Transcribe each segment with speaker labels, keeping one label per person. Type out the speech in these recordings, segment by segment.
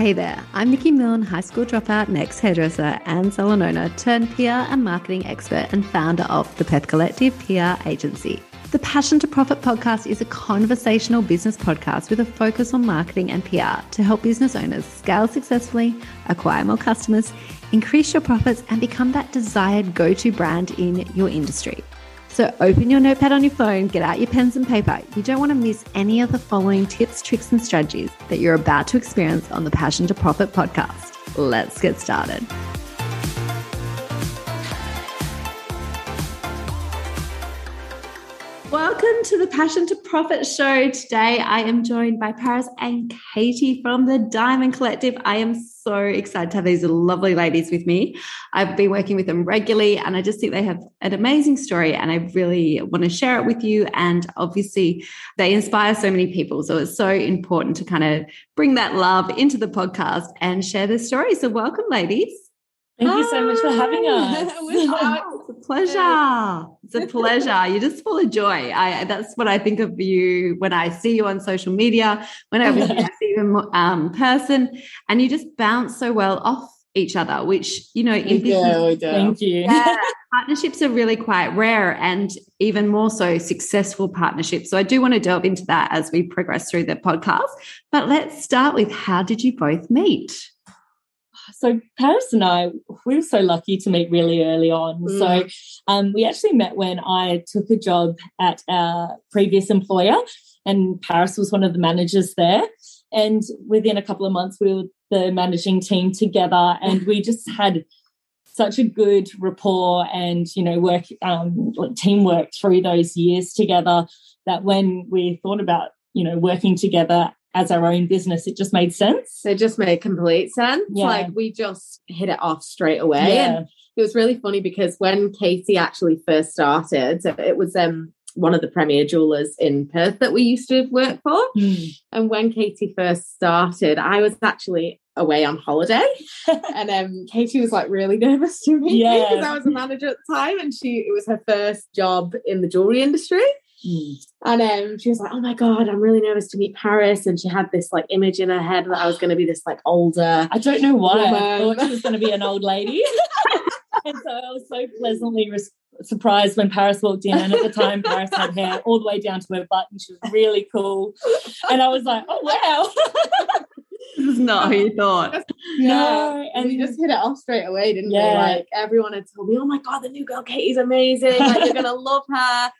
Speaker 1: Hey there, I'm Nikki Milne, high school dropout, next hairdresser, and salon owner turned PR and marketing expert and founder of the Perth Collective PR agency. The Passion to Profit podcast is a conversational business podcast with a focus on marketing and PR to help business owners scale successfully, acquire more customers, increase your profits, and become that desired go to brand in your industry. So open your notepad on your phone, get out your pens and paper. You don't want to miss any of the following tips, tricks, and strategies that you're about to experience on the Passion to Profit podcast. Let's get started. Welcome to the Passion to Profit show. Today I am joined by Parys and Katie from the Diamond Collective. I am so excited to have these lovely ladies with me. I've been working with them regularly and I just think they have an amazing story and I really want to share it with you. And obviously, they inspire so many people. So it's so important to kind of bring that love into the podcast and share their story. So, welcome, ladies.
Speaker 2: Thank you so much for having us.
Speaker 1: it's a pleasure. It's a pleasure. You're just full of joy. I that's what I think of you when I see you on social media, when I see you in um, person, and you just bounce so well off each other. Which you know,
Speaker 2: in business, thank you.
Speaker 1: Yeah, partnerships are really quite rare, and even more so, successful partnerships. So I do want to delve into that as we progress through the podcast. But let's start with how did you both meet?
Speaker 2: So Parys and I, we were so lucky to meet really early on. Mm. So um, we actually met when I took a job at our previous employer, and Parys was one of the managers there. And within a couple of months, we were the managing team together, and we just had such a good rapport and you know work um, teamwork through those years together that when we thought about you know working together as our own business, it just made sense.
Speaker 3: It just made complete sense. Yeah. Like we just hit it off straight away. Yeah. And it was really funny because when Katie actually first started, it was um one of the premier jewelers in Perth that we used to work for. Mm. And when Katie first started, I was actually away on holiday. and um Katie was like really nervous to me because I was a manager at the time and she it was her first job in the jewelry industry. Mm. And um, she was like, "Oh my god, I'm really nervous to meet Parys." And she had this like image in her head that I was going to be this like older.
Speaker 2: I don't know why woman. I thought she was going to be an old lady. and so I was so pleasantly res- surprised when Parys walked in. And at the time, Parys had hair all the way down to her butt, and she was really cool. And I was like, "Oh wow."
Speaker 1: this is not how you thought.
Speaker 3: Yeah. No, and we just hit it off straight away, didn't yeah. we? Like everyone had told me, "Oh my god, the new girl Katie's amazing! Like you're gonna love her."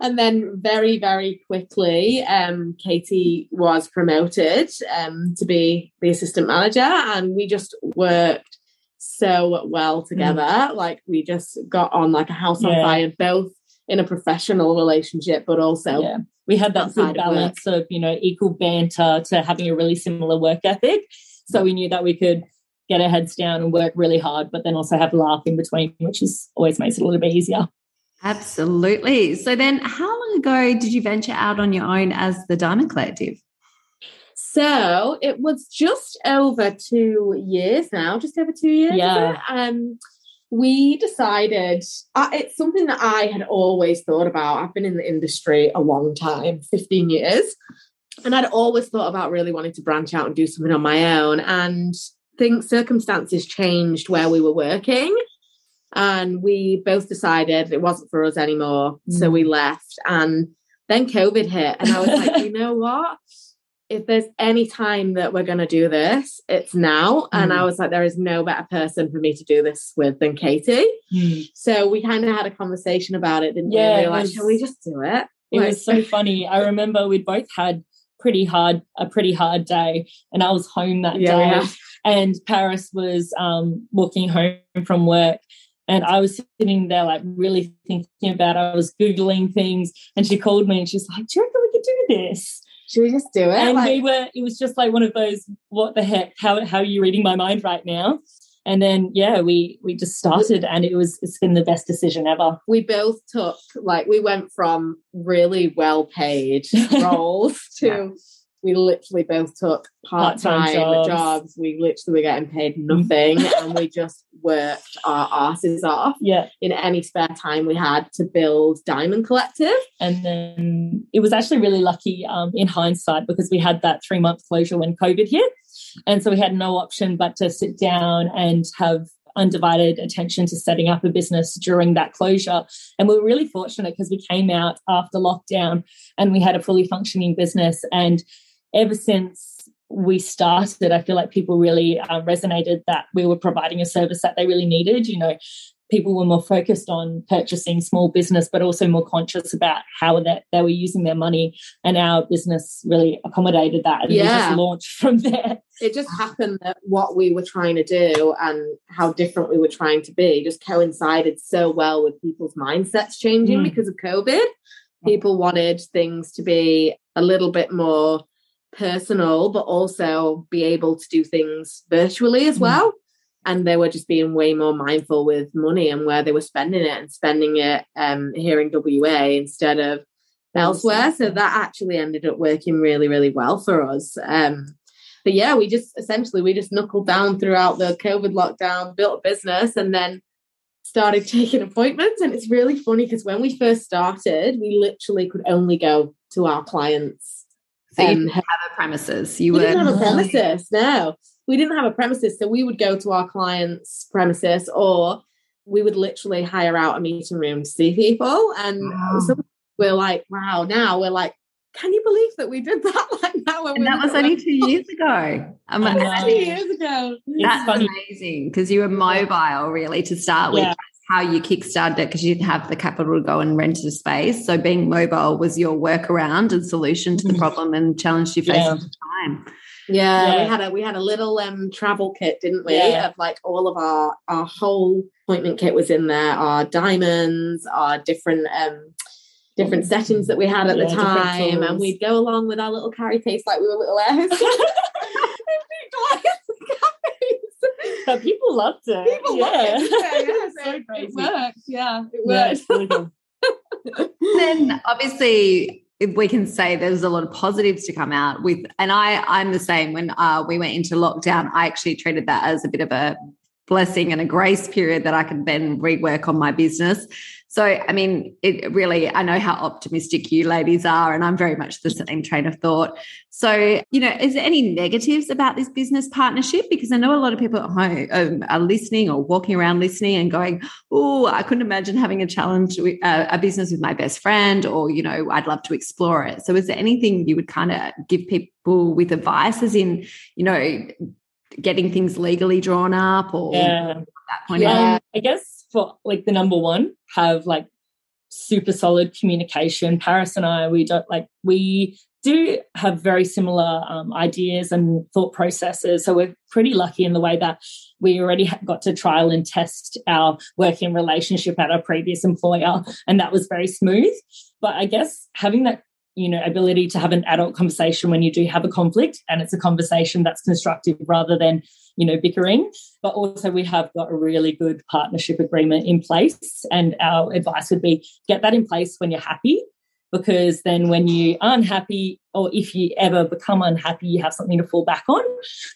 Speaker 3: And then very, very quickly, um, Katie was promoted um, to be the assistant manager, and we just worked so well together. Mm. Like we just got on like a house on fire, both in a professional relationship, but also
Speaker 2: yeah. we had that good balance of, of you know equal banter to having a really similar work ethic. So we knew that we could get our heads down and work really hard, but then also have a laugh in between, which is always makes it a little bit easier.
Speaker 1: Absolutely. So then how long ago did you venture out on your own as the Diamond Collective?
Speaker 3: So it was just over two years now, just over two years.
Speaker 2: Yeah.
Speaker 3: Um, we decided uh, it's something that I had always thought about. I've been in the industry a long time, 15 years. And I'd always thought about really wanting to branch out and do something on my own. And think circumstances changed where we were working and we both decided it wasn't for us anymore. Mm. So we mm. left. And then COVID hit. And I was like, you know what? If there's any time that we're going to do this, it's now. Mm. And I mm. was like, there is no better person for me to do this with than Katie. Mm. So we kind of had a conversation about it, didn't yeah, we? we were like, can we just do it?
Speaker 2: It like, was so funny. I remember we'd both had pretty hard a pretty hard day and i was home that yeah, day yeah. and Parys was um, walking home from work and I was sitting there, like, really thinking about it. I was Googling things. And she called me and she's like, Do you reckon we could do this?
Speaker 3: Should we just do it?
Speaker 2: And like- we were, it was just like one of those, what the heck? How, how are you reading my mind right now? And then, yeah, we we just started, and it was it's been the best decision ever.
Speaker 3: We both took like we went from really well paid roles to we literally both took part-time jobs. jobs. We literally were getting paid nothing and we just worked our asses off
Speaker 2: yeah.
Speaker 3: in any spare time we had to build Diamond Collective.
Speaker 2: And then it was actually really lucky um, in hindsight because we had that three month closure when COVID hit. And so we had no option but to sit down and have undivided attention to setting up a business during that closure. And we were really fortunate because we came out after lockdown and we had a fully functioning business. And ever since we started, I feel like people really uh, resonated that we were providing a service that they really needed. You know, people were more focused on purchasing small business, but also more conscious about how that they were using their money. And our business really accommodated that. And yeah. we just launched from there.
Speaker 3: It just happened that what we were trying to do and how different we were trying to be just coincided so well with people's mindsets changing mm. because of COVID. People wanted things to be a little bit more personal, but also be able to do things virtually as mm. well and they were just being way more mindful with money and where they were spending it and spending it um, here in WA instead of elsewhere. So that actually ended up working really, really well for us. Um, but yeah, we just essentially we just knuckled down throughout the COVID lockdown, built a business, and then started taking appointments. And it's really funny because when we first started, we literally could only go to our clients.
Speaker 1: So you didn't have a premises. You
Speaker 3: we were didn't have a premises. No, we didn't have a premises, so we would go to our clients' premises or we would literally hire out a meeting room to see people. And wow. so we're like, wow, now we're like, can you believe that we did that like now?
Speaker 1: And that was only two years ago.
Speaker 3: I mean, two years ago.
Speaker 1: That's amazing because you were mobile really to start with. Yeah. How you kickstarted it because you didn't have the capital to go and rent a space. So being mobile was your workaround and solution to the mm. problem and challenge you faced yeah. at the time.
Speaker 3: Yeah, yeah, we had a we had a little um travel kit, didn't we? Yeah. Of like all of our our whole appointment kit was in there, our diamonds, our different um different settings that we had at yeah, the time, and we'd go along with our little carry case like we were little heirs.
Speaker 2: but people loved it.
Speaker 3: People yeah. loved it. Yeah, so it worked. Yeah, it worked.
Speaker 1: Yeah, really then obviously if we can say there's a lot of positives to come out with and i i'm the same when uh, we went into lockdown i actually treated that as a bit of a blessing and a grace period that i could then rework on my business so, I mean, it really, I know how optimistic you ladies are, and I'm very much the same train of thought. So, you know, is there any negatives about this business partnership? Because I know a lot of people at home um, are listening or walking around listening and going, oh, I couldn't imagine having a challenge, with, uh, a business with my best friend, or, you know, I'd love to explore it. So, is there anything you would kind of give people with advice, as in, you know, getting things legally drawn up or
Speaker 2: yeah. that point? Yeah, I guess for like the number one, have like super solid communication. Parys and I, we don't like, we do have very similar um, ideas and thought processes. So we're pretty lucky in the way that we already got to trial and test our working relationship at our previous employer, and that was very smooth. But I guess having that you know ability to have an adult conversation when you do have a conflict and it's a conversation that's constructive rather than you know bickering. But also we have got a really good partnership agreement in place and our advice would be get that in place when you're happy because then when you are unhappy or if you ever become unhappy you have something to fall back on.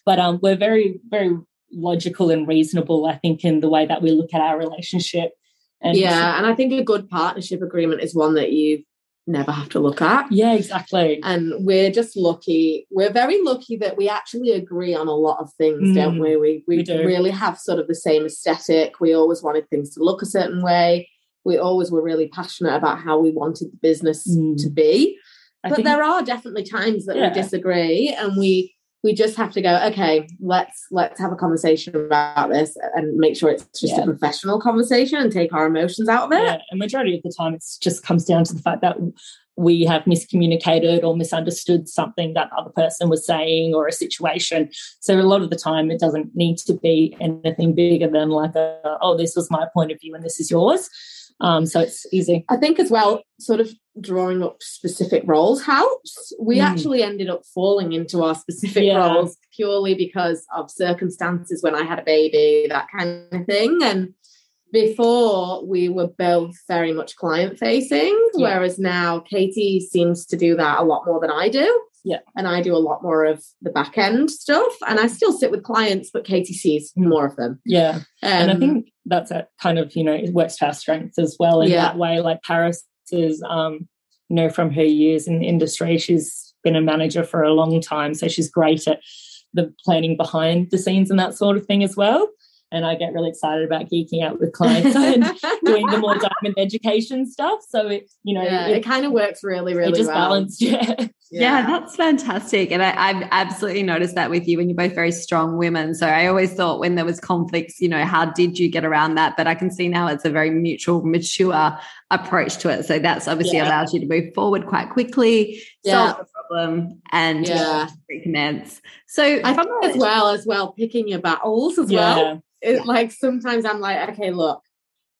Speaker 2: But um, we're very very logical and reasonable i think in the way that we look at our relationship.
Speaker 3: And yeah and i think a good partnership agreement is one that you never have to look at.
Speaker 2: Yeah, exactly.
Speaker 3: And we're just lucky. We're very lucky that we actually agree on a lot of things, mm, don't we? We we, we really have sort of the same aesthetic. We always wanted things to look a certain way. We always were really passionate about how we wanted the business mm. to be. I but think, there are definitely times that yeah. we disagree and we we just have to go okay let's let's have a conversation about this and make sure it's just yeah. a professional conversation and take our emotions out of it. Yeah
Speaker 2: and majority of the time it just comes down to the fact that we have miscommunicated or misunderstood something that other person was saying or a situation. So a lot of the time it doesn't need to be anything bigger than like a, oh this was my point of view and this is yours um, so it's easy.
Speaker 3: I think as well, sort of drawing up specific roles helps. We mm. actually ended up falling into our specific yeah. roles purely because of circumstances when I had a baby, that kind of thing. And before we were both very much client facing, yeah. whereas now Katie seems to do that a lot more than I do.
Speaker 2: Yeah.
Speaker 3: And I do a lot more of the back end stuff. And I still sit with clients, but Katie sees mm. more of them.
Speaker 2: Yeah. Um, and I um, think that's a kind of, you know, it works to our strengths as well in yeah. that way. Like Parys is, um, you know, from her years in the industry, she's been a manager for a long time. So she's great at the planning behind the scenes and that sort of thing as well and I get really excited about geeking out with clients and doing the more diamond education stuff. So it, you know,
Speaker 3: yeah, it, it kind of works really, really
Speaker 2: it just
Speaker 3: well.
Speaker 2: balanced. Yeah.
Speaker 1: Yeah. yeah, that's fantastic. And I, I've absolutely noticed that with you when you're both very strong women. So I always thought when there was conflicts, you know, how did you get around that? But I can see now it's a very mutual, mature approach to it. So that's obviously yeah. allows you to move forward quite quickly, yeah. solve the problem, and yeah. recommence. So
Speaker 3: I think as well as well picking your battles as well. It, like sometimes I'm like, okay, look,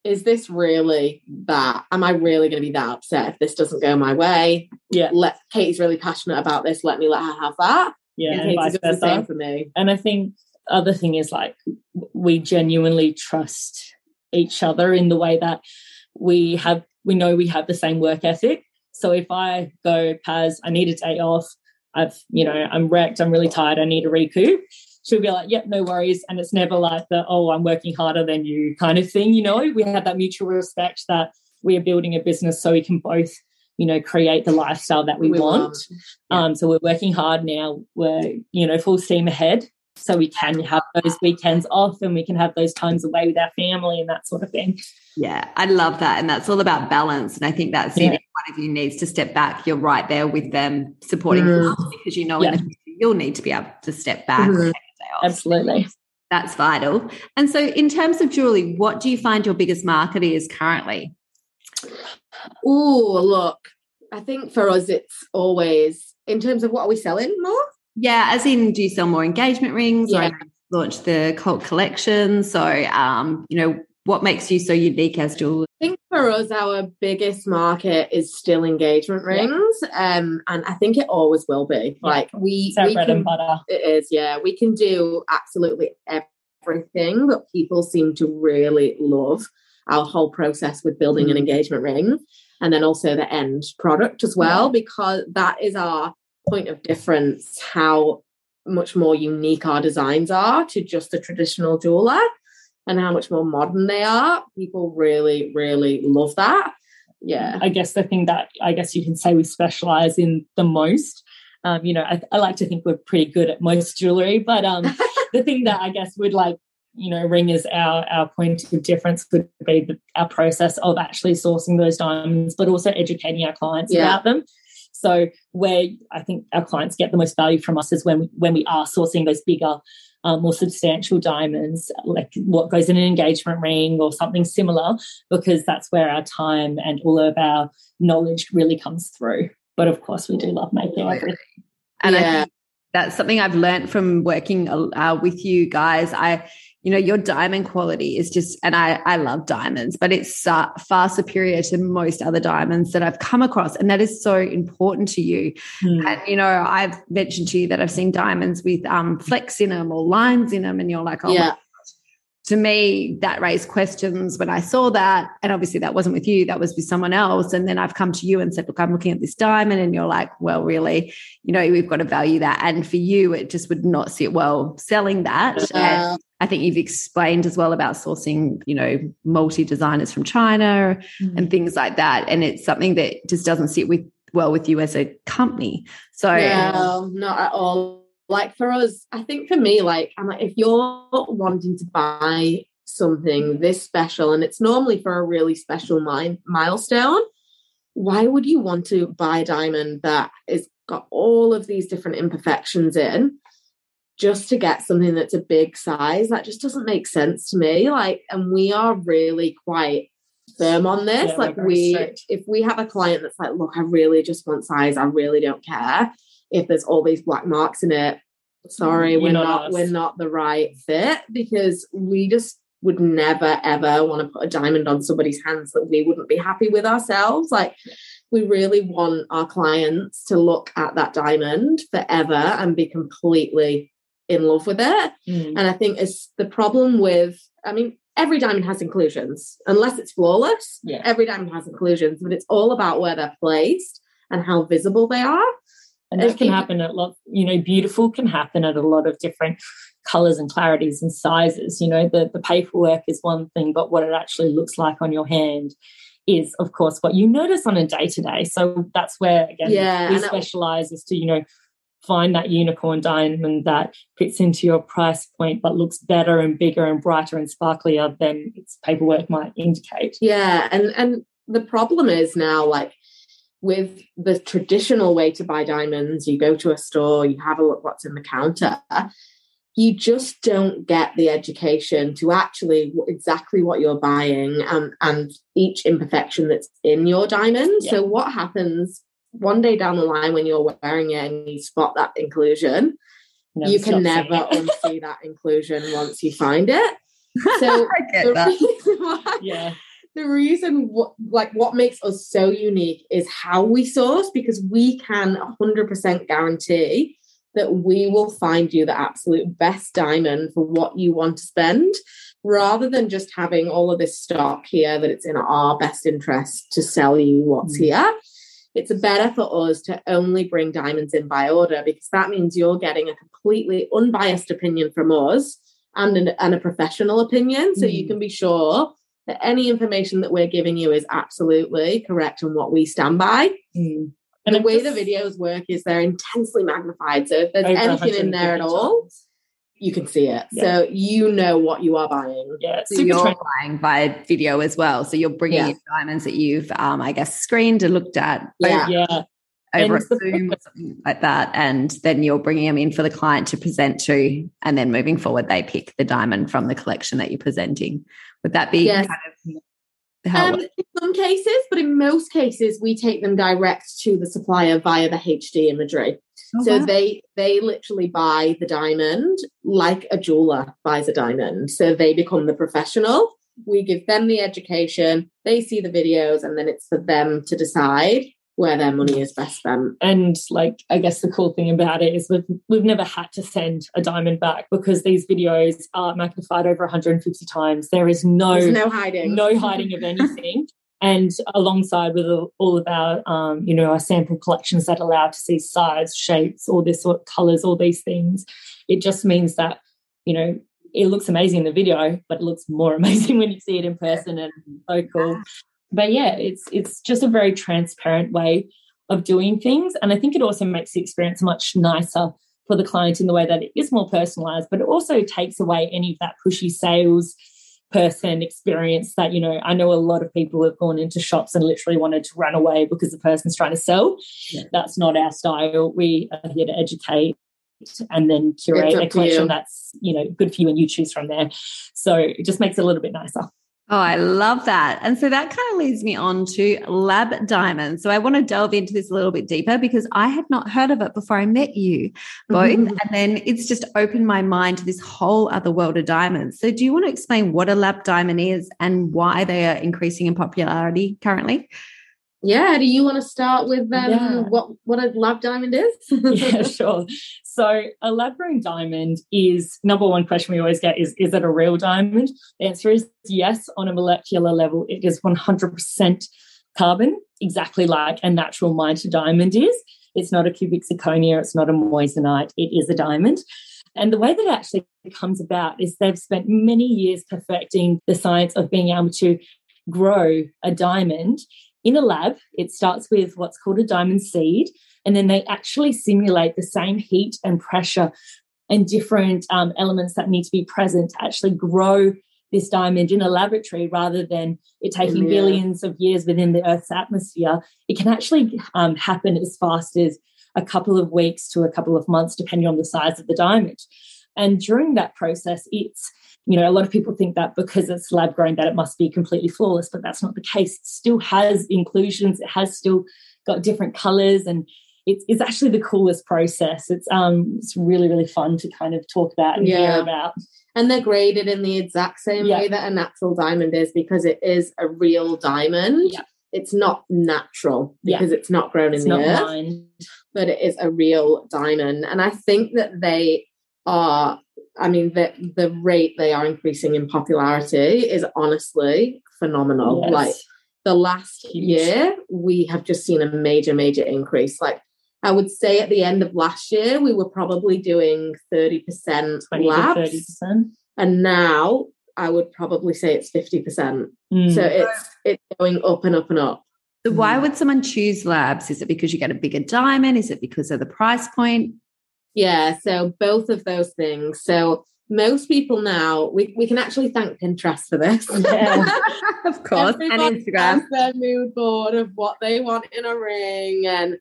Speaker 3: is this really that? Am I really going to be that upset if this doesn't go my way?
Speaker 2: Yeah.
Speaker 3: Let Katie's really passionate about this. Let me let her have that.
Speaker 2: Yeah, and, and the same for me. And I think other thing is like we genuinely trust each other in the way that we have we know we have the same work ethic. So if I go, Paz, I need a day off. I've, you know, I'm wrecked. I'm really tired. I need a recoup she'll be like, yep, no worries. And it's never like the, oh, I'm working harder than you kind of thing. You know, we have that mutual respect that we are building a business so we can both, you know, create the lifestyle that we, we want. Yeah. Um, so we're working hard now. We're, you know, full steam ahead. So we can have those weekends off and we can have those times away with our family and that sort of thing.
Speaker 1: Yeah, I love that. And that's all about balance. And I think that's yeah. one of you needs to step back. You're right there with them supporting mm. because you know yeah. in the future you'll need to be able to step back. Mm-hmm.
Speaker 2: Absolutely.
Speaker 1: That's vital. And so, in terms of jewelry, what do you find your biggest market is currently?
Speaker 3: Oh, look, I think for us, it's always in terms of what are we selling more?
Speaker 1: Yeah, as in, do you sell more engagement rings yeah. or launch the cult collection? So, um, you know, what makes you so unique as Jewel?
Speaker 3: I think for us, our biggest market is still engagement rings, yeah. um, and I think it always will be. Yeah. Like we,
Speaker 2: we bread can, and butter.
Speaker 3: It is, yeah. We can do absolutely everything, but people seem to really love our whole process with building mm. an engagement ring, and then also the end product as well, yeah. because that is our point of difference. How much more unique our designs are to just a traditional jeweler and how much more modern they are. People really, really love that. Yeah.
Speaker 2: I guess the thing that I guess you can say we specialize in the most. Um, you know, I, I like to think we're pretty good at most jewelry, but um, the thing that I guess would like you know ring as our our point of difference would be the, our process of actually sourcing those diamonds but also educating our clients yeah. about them so where i think our clients get the most value from us is when we, when we are sourcing those bigger um, more substantial diamonds, like what goes in an engagement ring or something similar, because that's where our time and all of our knowledge really comes through. But of course, we do love making everything.
Speaker 1: And yeah. I think that's something I've learned from working uh, with you guys. I you know your diamond quality is just and i i love diamonds but it's uh, far superior to most other diamonds that i've come across and that is so important to you mm. and you know i've mentioned to you that i've seen diamonds with um flecks in them or lines in them and you're like oh yeah to me, that raised questions when I saw that. And obviously, that wasn't with you, that was with someone else. And then I've come to you and said, Look, I'm looking at this diamond. And you're like, Well, really, you know, we've got to value that. And for you, it just would not sit well selling that. Yeah. And I think you've explained as well about sourcing, you know, multi designers from China mm-hmm. and things like that. And it's something that just doesn't sit with well with you as a company. So,
Speaker 3: no, not at all like for us, I think for me, like I'm like, if you're wanting to buy something this special and it's normally for a really special mi- milestone, why would you want to buy a diamond that is got all of these different imperfections in just to get something that's a big size? That just doesn't make sense to me. Like, and we are really quite firm on this. Yeah, like we strict. if we have a client that's like, look, I really just want size, I really don't care if there's all these black marks in it sorry You're we're not, not we're not the right fit because we just would never ever want to put a diamond on somebody's hands that we wouldn't be happy with ourselves. Like we really want our clients to look at that diamond forever and be completely in love with it. Mm. and i think it's the problem with i mean every diamond has inclusions. Unless it's flawless yeah. every diamond has inclusions but it's all about where they're placed and how visible they are
Speaker 2: and that can happen at a lot you know beautiful can happen at a lot of different colors and clarities and sizes you know the, the paperwork is one thing but what it actually looks like on your hand is of course what you notice on a day to day so that's where again yeah, we specialize as to you know find that unicorn diamond that fits into your price point but looks better and bigger and brighter and sparklier than its paperwork might indicate.
Speaker 3: Yeah, and and the problem is now like with the traditional way to buy diamonds, you go to a store, you have a look what's in the counter. You just don't get the education to actually exactly what you're buying and, and each imperfection that's in your diamond. Yeah. So, what happens one day down the line when you're wearing it and you spot that inclusion, never you can never unsee that inclusion once you find it. So,
Speaker 1: I get that.
Speaker 3: Why, yeah the reason what like what makes us so unique is how we source because we can 100% guarantee that we will find you the absolute best diamond for what you want to spend rather than just having all of this stock here that it's in our best interest to sell you what's mm. here it's better for us to only bring diamonds in by order because that means you're getting a completely unbiased opinion from us and, an, and a professional opinion so mm. you can be sure that any information that we're giving you is absolutely correct and what we stand by. Mm. And the way the videos work is they're intensely magnified. So if there's anything in there at all, times. you can see it. Yeah. So you know what you are buying.
Speaker 2: Yeah,
Speaker 1: so you're trend. buying by video as well. So you're bringing yeah. in diamonds that you've, um, I guess, screened and looked at.
Speaker 2: Yeah. yeah.
Speaker 1: Over a Zoom or something like that. And then you're bringing them in for the client to present to. And then moving forward, they pick the diamond from the collection that you're presenting. Would that be yes. kind
Speaker 3: of um, in some cases, but in most cases, we take them direct to the supplier via the HD imagery. Oh, so wow. they they literally buy the diamond like a jeweler buys a diamond. So they become the professional. We give them the education. They see the videos, and then it's for them to decide where their money is best spent.
Speaker 2: And like I guess the cool thing about it is we've we've never had to send a diamond back because these videos are magnified over 150 times. There is no
Speaker 3: There's no hiding,
Speaker 2: no hiding of anything. and alongside with all of our um, you know our sample collections that allow to see size shapes all this sort of colors all these things it just means that you know it looks amazing in the video but it looks more amazing when you see it in person and so cool but yeah, it's it's just a very transparent way of doing things. And I think it also makes the experience much nicer for the client in the way that it is more personalized, but it also takes away any of that pushy sales person experience that, you know, I know a lot of people have gone into shops and literally wanted to run away because the person's trying to sell. Yeah. That's not our style. We are here to educate and then curate a collection that's, you know, good for you and you choose from there. So it just makes it a little bit nicer.
Speaker 1: Oh, I love that. And so that kind of leads me on to lab diamonds. So I want to delve into this a little bit deeper because I had not heard of it before I met you both. Mm-hmm. And then it's just opened my mind to this whole other world of diamonds. So do you want to explain what a lab diamond is and why they are increasing in popularity currently?
Speaker 3: Yeah, do you want to start with um, yeah. what what a lab diamond is?
Speaker 2: yeah, sure. So a lab grown diamond is number one question we always get is is it a real diamond? The answer is yes. On a molecular level, it is one hundred percent carbon, exactly like a natural mined diamond is. It's not a cubic zirconia. It's not a moissanite. It is a diamond. And the way that it actually comes about is they've spent many years perfecting the science of being able to grow a diamond in a lab, it starts with what's called a diamond seed, and then they actually simulate the same heat and pressure and different um, elements that need to be present to actually grow this diamond in a laboratory rather than it taking yeah. billions of years within the Earth's atmosphere. It can actually um, happen as fast as a couple of weeks to a couple of months, depending on the size of the diamond. And during that process, it's you know, a lot of people think that because it's lab grown that it must be completely flawless, but that's not the case. It still has inclusions. It has still got different colors and it's, it's actually the coolest process. It's um it's really really fun to kind of talk about and yeah. hear about.
Speaker 3: And they're graded in the exact same yeah. way that a natural diamond is because it is a real diamond. Yeah. It's not natural because it's not grown it's in the earth, but it is a real diamond. And I think that they are I mean, the the rate they are increasing in popularity is honestly phenomenal. Yes. Like the last year, we have just seen a major, major increase. Like I would say at the end of last year, we were probably doing 30% labs. 30%. And now I would probably say it's 50%. Mm. So it's it's going up and up and up.
Speaker 1: So why mm. would someone choose labs? Is it because you get a bigger diamond? Is it because of the price point?
Speaker 3: Yeah, so both of those things. So most people now we, we can actually thank Pinterest for this.
Speaker 1: Yeah, of course.
Speaker 3: Everybody
Speaker 1: and Instagram.
Speaker 3: has their mood board of what they want in a ring and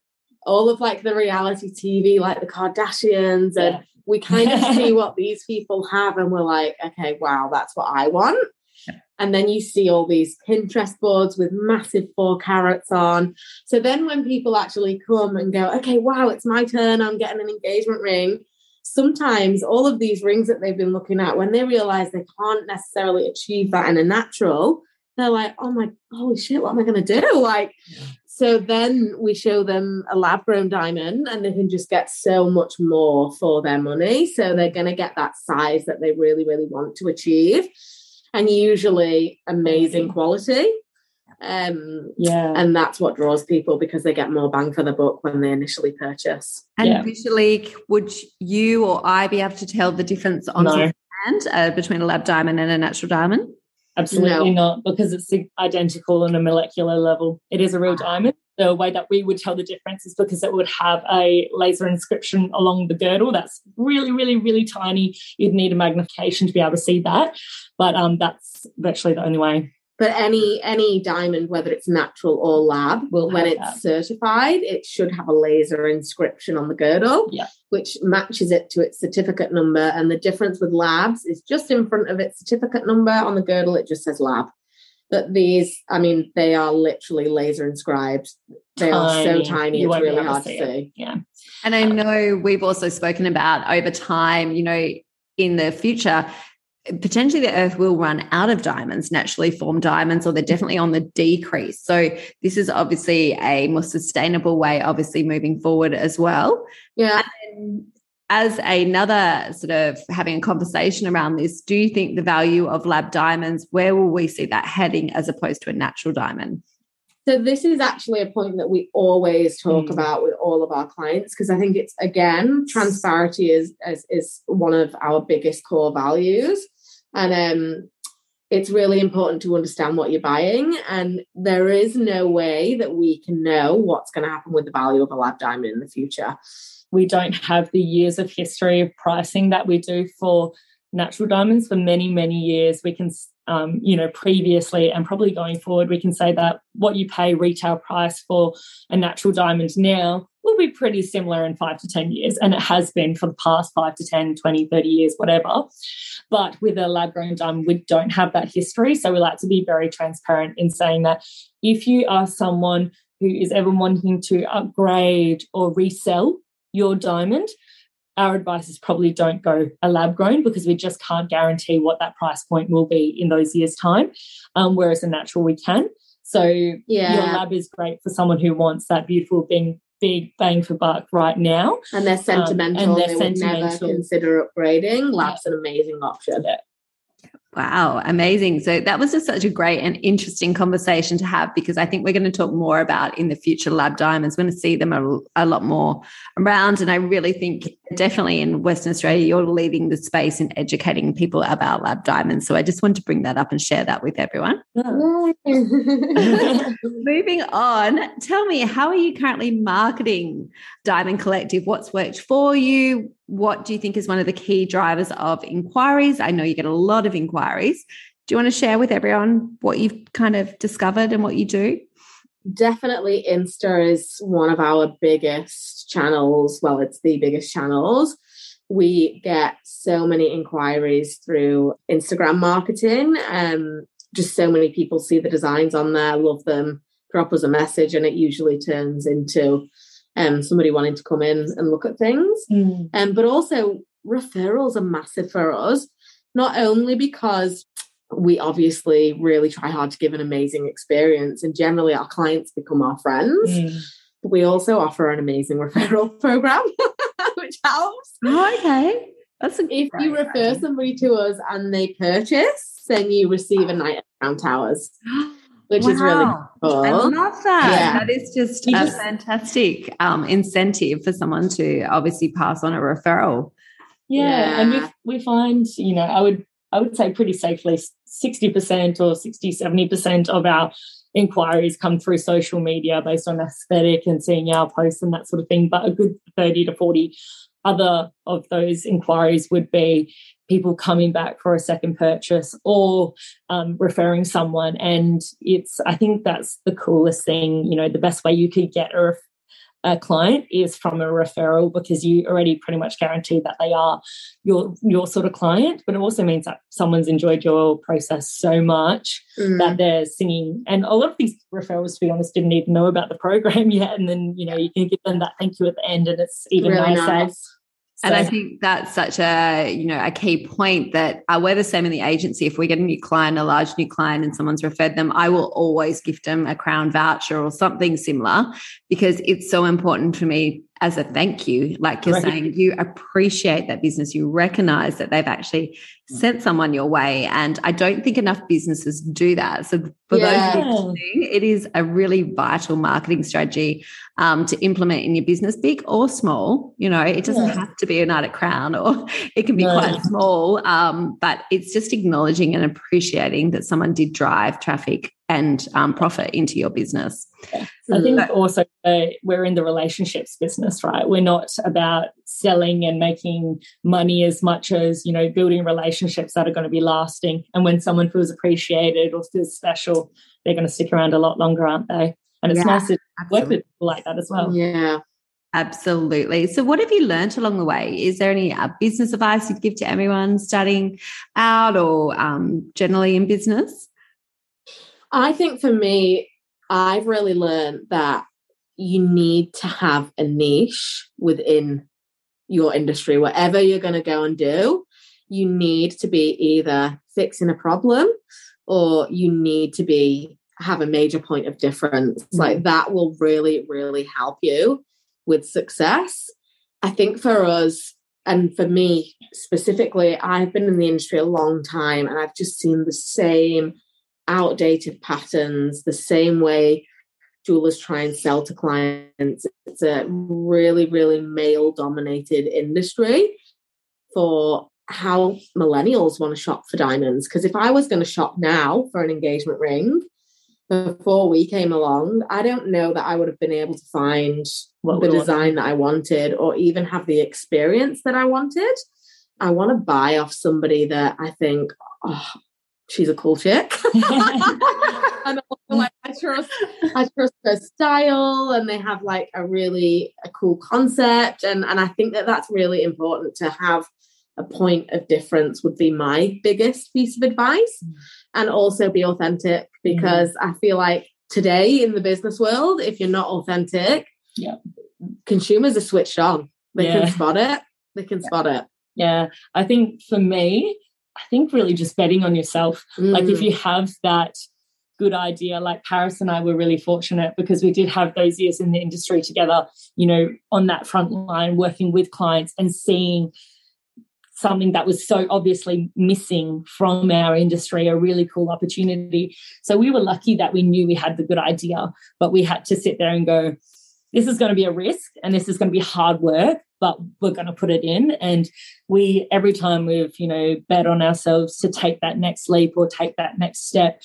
Speaker 3: all of like the reality TV, like the Kardashians, and
Speaker 2: Yeah.
Speaker 3: we kind of see what these people have, and we're like, okay, wow, that's what I want. And then you see all these Pinterest boards with massive four carats on. So then when people actually come and go, okay, wow, it's my turn, I'm getting an engagement ring. Sometimes all of these rings that they've been looking at, when they realize they can't necessarily achieve that in a natural, they're like, oh my, holy shit, what am I going to do? Like, so then we show them a lab grown diamond and they can just get so much more for their money. So they're going to get that size that they really, really want to achieve. And usually amazing quality. Um,
Speaker 2: Yeah.
Speaker 3: and that's what draws people because they get more bang for the buck when they initially purchase.
Speaker 1: And
Speaker 2: Yeah.
Speaker 1: visually, would you or I be able to tell the difference on
Speaker 2: No.
Speaker 1: the hand uh, between a lab diamond and a natural diamond?
Speaker 2: Absolutely not, because it's identical on a molecular level. It is a real diamond. The way that we would tell the difference is because it would have a laser inscription along the girdle that's really, really, really tiny. You'd need a magnification to be able to see that. But um, that's virtually the only way.
Speaker 3: But any any diamond, whether it's natural or lab,
Speaker 2: Will
Speaker 3: when it's certified, it should have a laser inscription on the girdle,
Speaker 2: Yeah.
Speaker 3: which matches it to its certificate number. And the difference with labs is just in front of its certificate number on the girdle, it just says lab. But these, I mean, they are literally laser inscribed. They are so
Speaker 2: Tiny.
Speaker 3: tiny,
Speaker 2: You
Speaker 3: it's really hard to
Speaker 2: see
Speaker 3: see.
Speaker 2: Yeah.
Speaker 1: And I know we've also spoken about over time, you know, in the future, potentially the earth will run out of diamonds, naturally formed diamonds, or they're definitely on the decrease. So this is obviously a more sustainable way, obviously moving forward as well.
Speaker 3: Yeah.
Speaker 1: And as another sort of having a conversation around this, do you think the value of lab diamonds, where will we see that heading as opposed to a natural diamond?
Speaker 3: So this is actually a point that we always talk
Speaker 2: Mm.
Speaker 3: about with all of our clients because I think it's again transparency is, is is one of our biggest core values, and um, it's really important to understand what you're buying. And there is no way that we can know what's going to happen with the value of a lab diamond in the future.
Speaker 2: We don't have the years of history of pricing that we do for natural diamonds for many many years. We can um, you know previously and probably going forward we can say that what you pay retail price for a natural diamond now will be pretty similar in five to 10 years and it has been for the past five to 10 20 30 years whatever. But with a lab grown diamond we don't have that history so we like to be very transparent in saying that if you are someone who is ever wanting to upgrade or resell your diamond, our advice is probably don't go a lab grown because we just can't guarantee what that price point will be in those years' time. Um, whereas a natural we can. So your lab is great for someone who wants that beautiful big, big bang for buck right now.
Speaker 3: and they're sentimental.
Speaker 2: And they're
Speaker 3: they would never
Speaker 2: sentimental.
Speaker 3: consider upgrading. Lab's an amazing option.
Speaker 1: Wow, amazing. So that was just such a great and interesting conversation to have because I think we're going to talk more about in the future lab diamonds. We're going to see them a, a lot more around. And I really think definitely in Western Australia, you're leading the space in educating people about lab diamonds. So I just want to bring that up and share that with everyone. Moving on, tell me, how are you currently marketing Diamond Collective? What's worked for you? What do you think is one of the key drivers of inquiries? I know you get a lot of inquiries. Do you want to share with everyone what you've kind of discovered and what you do?
Speaker 3: definitely Insta is one of our biggest channels. Well, it's the biggest channels. We get so many inquiries through Instagram marketing. Um, just so many people see the designs on there, love them, drop us a message, and it usually turns into um, somebody wanting to come in and look at things.
Speaker 2: Mm.
Speaker 3: Um, but also referrals are massive for us, not only because we obviously really try hard to give an amazing experience, and generally our clients become our friends.
Speaker 2: Mm.
Speaker 3: But we also offer an amazing referral program, which helps.
Speaker 1: Oh, okay. That's a
Speaker 3: If you refer
Speaker 1: idea.
Speaker 3: somebody to us and they purchase, then you receive a night at Crown Towers, which is really cool.
Speaker 1: I love that.
Speaker 3: Yeah.
Speaker 1: That is just
Speaker 2: You
Speaker 1: a
Speaker 2: just-
Speaker 1: fantastic um, incentive for someone to obviously pass on a referral.
Speaker 2: Yeah, and we we find, you know, I would I would say pretty safely 60% or 60 70% of our inquiries come through social media based on aesthetic and seeing our posts and that sort of thing, but a good 30 to 40 other of those inquiries would be people coming back for a second purchase or um, referring someone. And it's, I think that's the coolest thing. You know, the best way you could get a, a client is from a referral because you already pretty much guarantee that they are your your sort of client but it also means that someone's enjoyed your process so much mm. that they're singing and a lot of these referrals to be honest didn't even know about the program yet and then you know you can give them that thank you at the end and it's even really nicer nice.
Speaker 1: So. And I think that's such a, you know, a key point that uh, we're the same in the agency. If we get a new client, a large new client, and someone's referred them, I will always gift them a crown voucher or something similar because it's so important for me as a thank you. Like you're right. saying, you appreciate that business, you recognize that they've actually sent someone your way. And I don't think enough businesses do that. So for yeah. those listening, it is a really vital marketing strategy um, to implement in your business, big or small. You know, it doesn't yeah. have to be a night at Crown or it can be no. quite small. Um, but it's just acknowledging and appreciating that someone did drive traffic and um, profit into your business.
Speaker 2: Yeah. I think also uh, we're in the relationships business, right? We're not about selling and making money as much as, you know, building relationships that are going to be lasting. And when someone feels appreciated or feels special, they're going to stick around a lot longer, aren't they? And it's yeah, nice to absolutely. work with people like that as well.
Speaker 3: Yeah.
Speaker 1: Absolutely. So, what have you learned along the way? Is there any uh, business advice you'd give to everyone starting out or um, generally in business?
Speaker 3: I think for me, I've really learned that you need to have a niche within your industry, whatever you're going to go and do. You need to be either fixing a problem or you need to be have a major point of difference. Mm-hmm. Like that will really, really help you with success. I think for us, and for me specifically, I've been in the industry a long time and I've just seen the same outdated patterns, the same way jewelers try and sell to clients. It's a really, really male dominated industry for how millennials want to shop for diamonds. Because if I was going to shop now for an engagement ring before we came along, I don't know that I would have been able to find what the design that I wanted or even have the experience that I wanted. I want to buy off somebody that I think, oh, she's a cool chick. and also like I trust I trust her style and they have like a really a cool concept and and I think that that's really important to have a point of difference would be my biggest piece of advice mm. and also be authentic because mm. I feel like today in the business world if you're not authentic
Speaker 2: yeah
Speaker 3: consumers are switched on they yeah. can spot it they can yeah. spot it
Speaker 2: yeah I think for me I think really just betting on yourself. Mm. Like if mm. you have that good idea, like Parys and I were really fortunate because we did have those years in the industry together, you know, on that front line, working with clients and seeing something that was so obviously missing from our industry, a really cool opportunity. So we were lucky that we knew we had the good idea, but we had to sit there and go, this is going to be a risk and this is going to be hard work but we're going to put it in. And we every time we've you know bet on ourselves to take that next leap or take that next step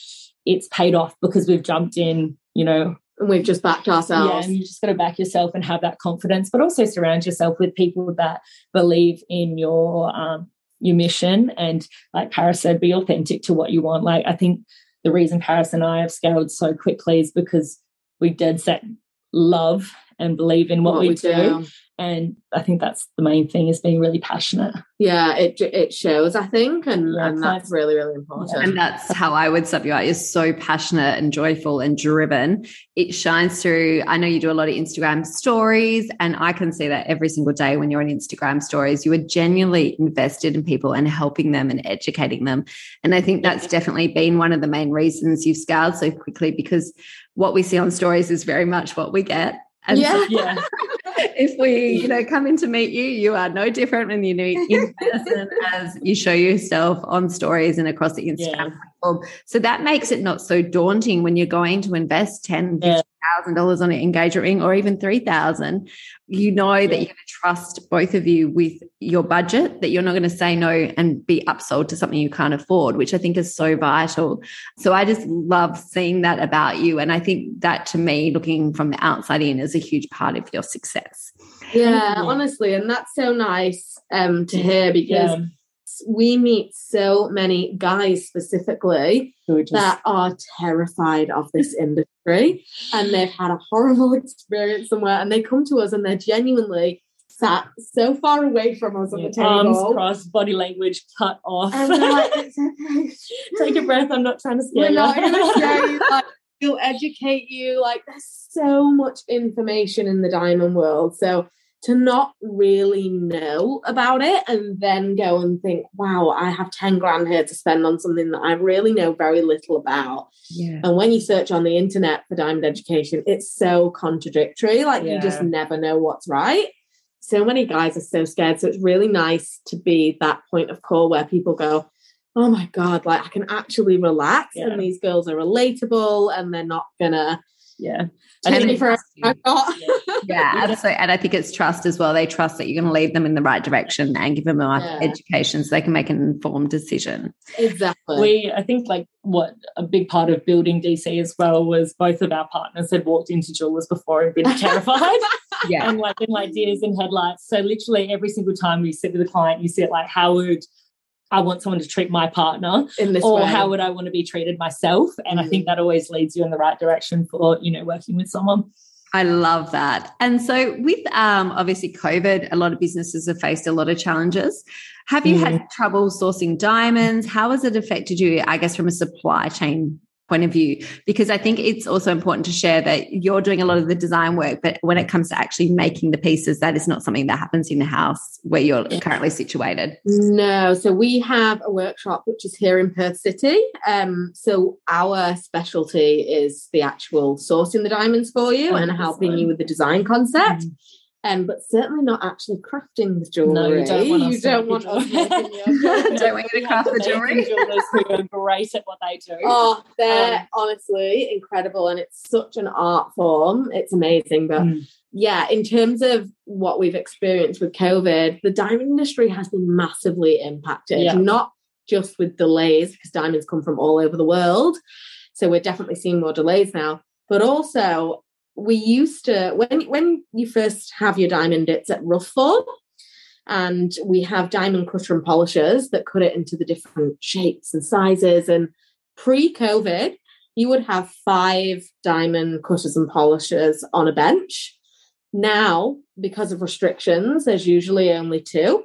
Speaker 2: it's paid off because we've jumped in you know.
Speaker 3: And we've just backed ourselves.
Speaker 2: Yeah and you just got to back yourself and have that confidence but also surround yourself with people that believe in your um your mission. And like Parys said be authentic to what you want. Like i think the reason Parys and i have scaled so quickly is because we dead set love and believe in what, what we, we, do. do and I think that's the main thing is being really passionate.
Speaker 3: Yeah, it it shows, I think, and, yeah, and that's really really important. Yeah.
Speaker 1: And that's how I would sub you out. You're so passionate and joyful and driven. It shines through. I know you do a lot of Instagram stories, and I can see that every single day when you're on Instagram stories. You are genuinely invested in people and helping them and educating them. And I think that's definitely been one of the main reasons you've scaled so quickly because what we see on stories is very much what we get.
Speaker 3: And yeah. So,
Speaker 2: yeah.
Speaker 1: if we, you know, come in to meet you, you are no different when you meet in person as you show yourself on stories and across the Instagram yeah. platform. So that makes it not so daunting when you're going to invest ten, yeah thousand dollars on an engagement ring or even three thousand, you know yeah. that you're going to trust both of you with your budget, that you're not going to say no and be upsold to something you can't afford, which I think is so vital. So I just love seeing that about you. And I think that to me, looking from the outside in, is a huge part of your success.
Speaker 3: Yeah, honestly, and that's so nice um, to hear because yeah. We meet so many guys specifically that are terrified of this industry and they've had a horrible experience somewhere and they come to us and they're genuinely sat so far away from us on the table.
Speaker 2: Arms crossed, body language cut off.
Speaker 3: And like, it's okay.
Speaker 2: Take a breath. I'm not trying to scare
Speaker 3: We're
Speaker 2: you.
Speaker 3: not going to scare you. Like, we'll educate you. Like, there's so much information in the diamond world. So to not really know about it and then go and think, wow, I have 10 grand here to spend on something that I really know very little about.
Speaker 1: Yeah.
Speaker 3: And when you search on the internet for diamond education, it's so contradictory. Like
Speaker 2: Yeah.
Speaker 3: you just never know what's right. So many guys are so scared. So it's really nice to be that point of call where people go, Oh my God, like I can actually relax
Speaker 2: Yeah.
Speaker 3: and these girls are relatable and they're not gonna
Speaker 2: Yeah.
Speaker 3: take
Speaker 1: And
Speaker 3: me for a I've
Speaker 1: Yeah, absolutely. And I think it's trust as well. They trust that you're going to lead them in the right direction and give them enough
Speaker 3: Yeah.
Speaker 1: education so they can make an informed decision.
Speaker 3: exactly.
Speaker 2: We, I think, like what a big part of building DC as well was both of our partners had walked into jewelers before and been terrified
Speaker 1: Yeah.
Speaker 2: and like been like deers in headlights. So literally every single time we sit with a client, you sit like, how would I want someone to treat my partner,
Speaker 3: in this
Speaker 2: or
Speaker 3: way.
Speaker 2: how would I want to be treated myself? And I
Speaker 3: Mm.
Speaker 2: think that always leads you in the right direction for you know working with someone.
Speaker 1: I love that. And so, with um, obviously COVID, a lot of businesses have faced a lot of challenges. Have you had trouble sourcing diamonds? How has it affected you, I guess, from a supply chain point of view? Because I think it's also important to share that you're doing a lot of the design work, but when it comes to actually making the pieces, that is not something that happens in the house where you're currently situated.
Speaker 3: No, so we have a workshop which is here in Perth City. Um, so our specialty is the actual sourcing the diamonds for you
Speaker 2: Oh,
Speaker 3: and helping you with the design concept. Um, but certainly not actually crafting the jewelry.
Speaker 2: No, you don't want us
Speaker 3: You
Speaker 2: to
Speaker 3: don't
Speaker 2: make
Speaker 3: want
Speaker 2: your
Speaker 3: us making your.
Speaker 1: Don't want you to craft the
Speaker 2: amazing
Speaker 1: jewelry.
Speaker 2: jewelers who are great at what they do.
Speaker 3: Oh, they're
Speaker 2: Um,
Speaker 3: honestly incredible, and it's such an art form. It's amazing, but
Speaker 2: Mm.
Speaker 3: yeah, in terms of what we've experienced with COVID, the diamond industry has been massively impacted.
Speaker 2: Yeah.
Speaker 3: Not just with delays, because diamonds come from all over the world, so we're definitely seeing more delays now. But also, we used to when when you first have your diamond, it's at rough form. And we have diamond cutter and polishers that cut it into the different shapes and sizes. And pre COVID, you would have five diamond cutters and polishers on a bench. Now, because of restrictions, there's usually only two,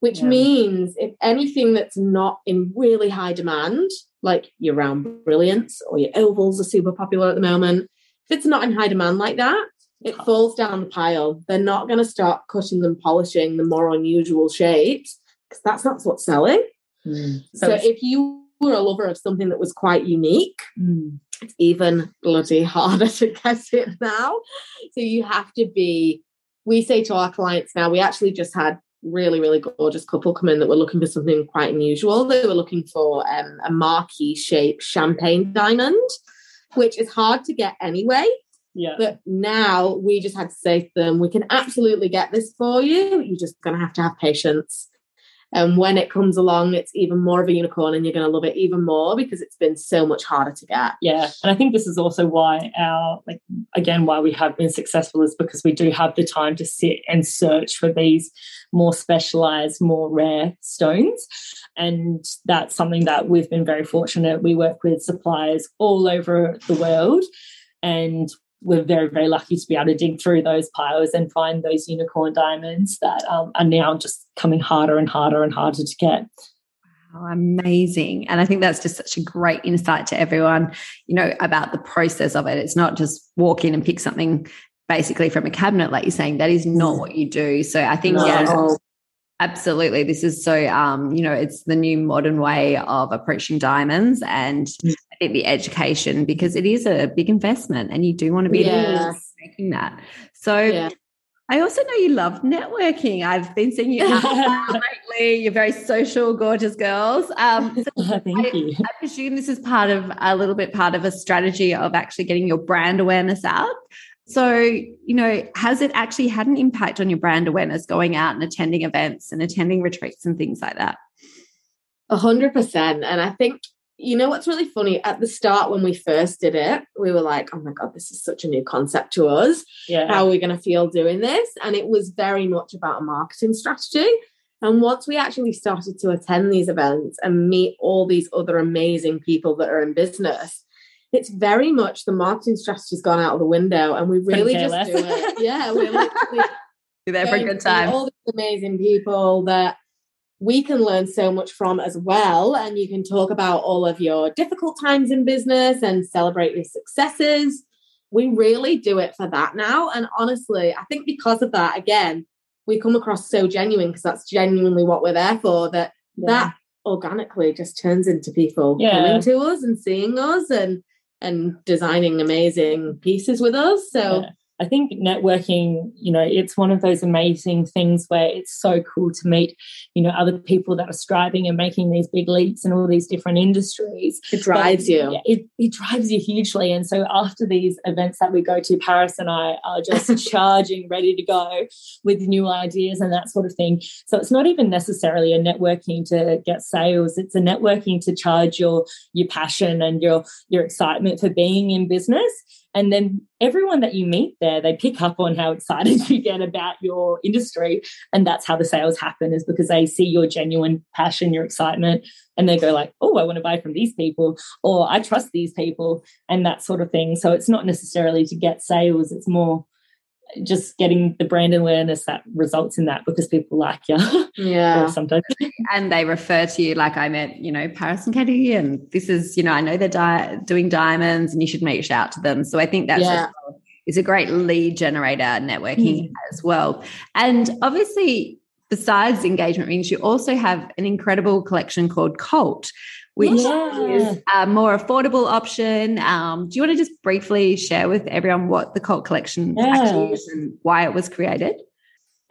Speaker 3: which
Speaker 2: Yeah.
Speaker 3: means if anything that's not in really high demand, like your round brilliants or your ovals are super popular at the moment, if it's not in high demand like that, it falls down the pile. They're not going to start cutting and polishing the more unusual shapes because that's not what's selling.
Speaker 2: Mm.
Speaker 3: So,
Speaker 2: it's-
Speaker 3: if you were a lover of something that was quite unique,
Speaker 2: Mm.
Speaker 3: it's even bloody harder to get it now. So you have to be, we say to our clients now, we actually just had really, really gorgeous couple come in that were looking for something quite unusual. They were looking for um, a marquise shaped champagne diamond, which is hard to get anyway.
Speaker 2: yeah.
Speaker 3: But now we just had to say to them, we can absolutely get this for you. You're just going to have to have patience. And when it comes along, it's even more of a unicorn and you're going to love it even more because it's been so much harder to get.
Speaker 2: Yeah, and I think this is also why our like again why we have been successful is because we do have the time to sit and search for these more specialized, more rare stones. And that's something that we've been very fortunate. We work with suppliers all over the world and we're very, very lucky to be able to dig through those piles and find those unicorn diamonds that um, are now just coming harder and harder and harder to get.
Speaker 1: Oh, amazing. And I think that's just such a great insight to everyone, you know, about the process of it. It's not just walk in and pick something basically from a cabinet, like you're saying. That is not what you do. So I think,
Speaker 2: No.
Speaker 1: yeah, absolutely. This is so, um, you know, it's the new modern way of approaching diamonds. And
Speaker 2: Mm.
Speaker 1: The education, because it is a big investment and you do want to be
Speaker 3: Yeah.
Speaker 1: making that. So,
Speaker 3: Yeah.
Speaker 1: I also know you love networking. I've been seeing you lately. You're very social, gorgeous girls. Um, so
Speaker 2: Thank you.
Speaker 1: I presume this is part of a little bit part of a strategy of actually getting your brand awareness out. So, you know, has it actually had an impact on your brand awareness going out and attending events and attending retreats and things like that?
Speaker 3: A hundred percent. And I think you know what's really funny? At the start, when we first did it, we were like, oh my God, this is such a new concept to us.
Speaker 2: Yeah.
Speaker 3: How are we going to feel doing this? And it was very much about a marketing strategy. And once we actually started to attend these events and meet all these other amazing people that are in business, it's very much the marketing strategy's gone out of the window and we really just less. do it. Yeah, we're literally
Speaker 1: You're there for a good time.
Speaker 3: All these amazing people that we can learn so much from as well. And you can talk about all of your difficult times in business and celebrate your successes. We really do it for that now. And honestly, I think because of that, again, we come across so genuine because that's genuinely what we're there for, that yeah. that organically just turns into people yeah. coming to us and seeing us and and designing amazing pieces with us. So yeah.
Speaker 2: I think networking, you know, it's one of those amazing things where it's so cool to meet, you know, other people that are striving and making these big leaps in all these different industries.
Speaker 3: It drives but, you.
Speaker 2: Yeah, it, it drives you hugely. And so after these events that we go to, Parys and I are just charging, ready to go with new ideas and that sort of thing. So it's not even necessarily a networking to get sales. It's a networking to charge your your passion and your your excitement for being in business and then everyone that you meet there, they pick up on how excited you get about your industry. And that's how the sales happen is because they see your genuine passion, your excitement, and they go like, oh, I want to buy from these people, or I trust these people, and that sort of thing. So it's not necessarily to get sales, it's more just getting the brand awareness that results in that because people like you.
Speaker 3: Yeah.
Speaker 2: sometimes.
Speaker 1: and they refer to you like I met, you know, Parys and Katie, and this is, you know, I know they're di- doing diamonds and you should reach out to them. So I think that's yeah. is a great lead generator networking mm. as well. And obviously, besides engagement rings, you also have an incredible collection called Cult, which yeah. is a more affordable option. Um, do you want to just briefly share with everyone what the cult collection yeah. actually is and why it was created?